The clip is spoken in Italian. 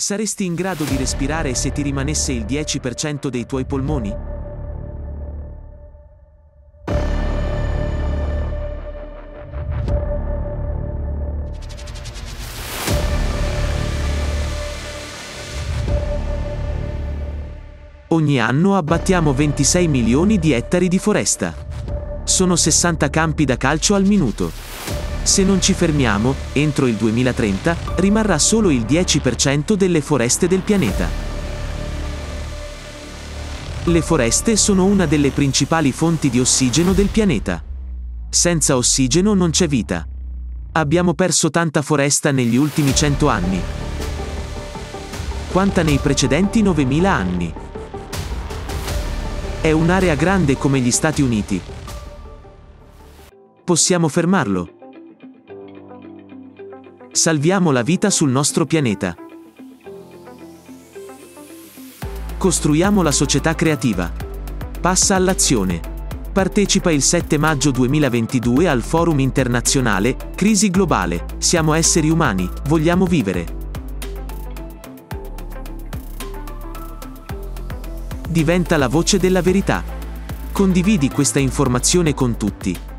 Saresti in grado di respirare se ti rimanesse il 10% dei tuoi polmoni? Ogni anno abbattiamo 26 milioni di ettari di foresta. Sono 60 campi da calcio al minuto. Se non ci fermiamo, entro il 2030, rimarrà solo il 10% delle foreste del pianeta. Le foreste sono una delle principali fonti di ossigeno del pianeta. Senza ossigeno non c'è vita. Abbiamo perso tanta foresta negli ultimi 100 anni. Quanta nei precedenti 9000 anni. È un'area grande come gli Stati Uniti. Possiamo fermarlo. Salviamo la vita sul nostro pianeta. Costruiamo la società creativa. Passa all'azione. Partecipa il 7 maggio 2022 al Forum internazionale Crisi globale. Siamo esseri umani, vogliamo vivere. diventa la voce della verità. Condividi questa informazione con tutti.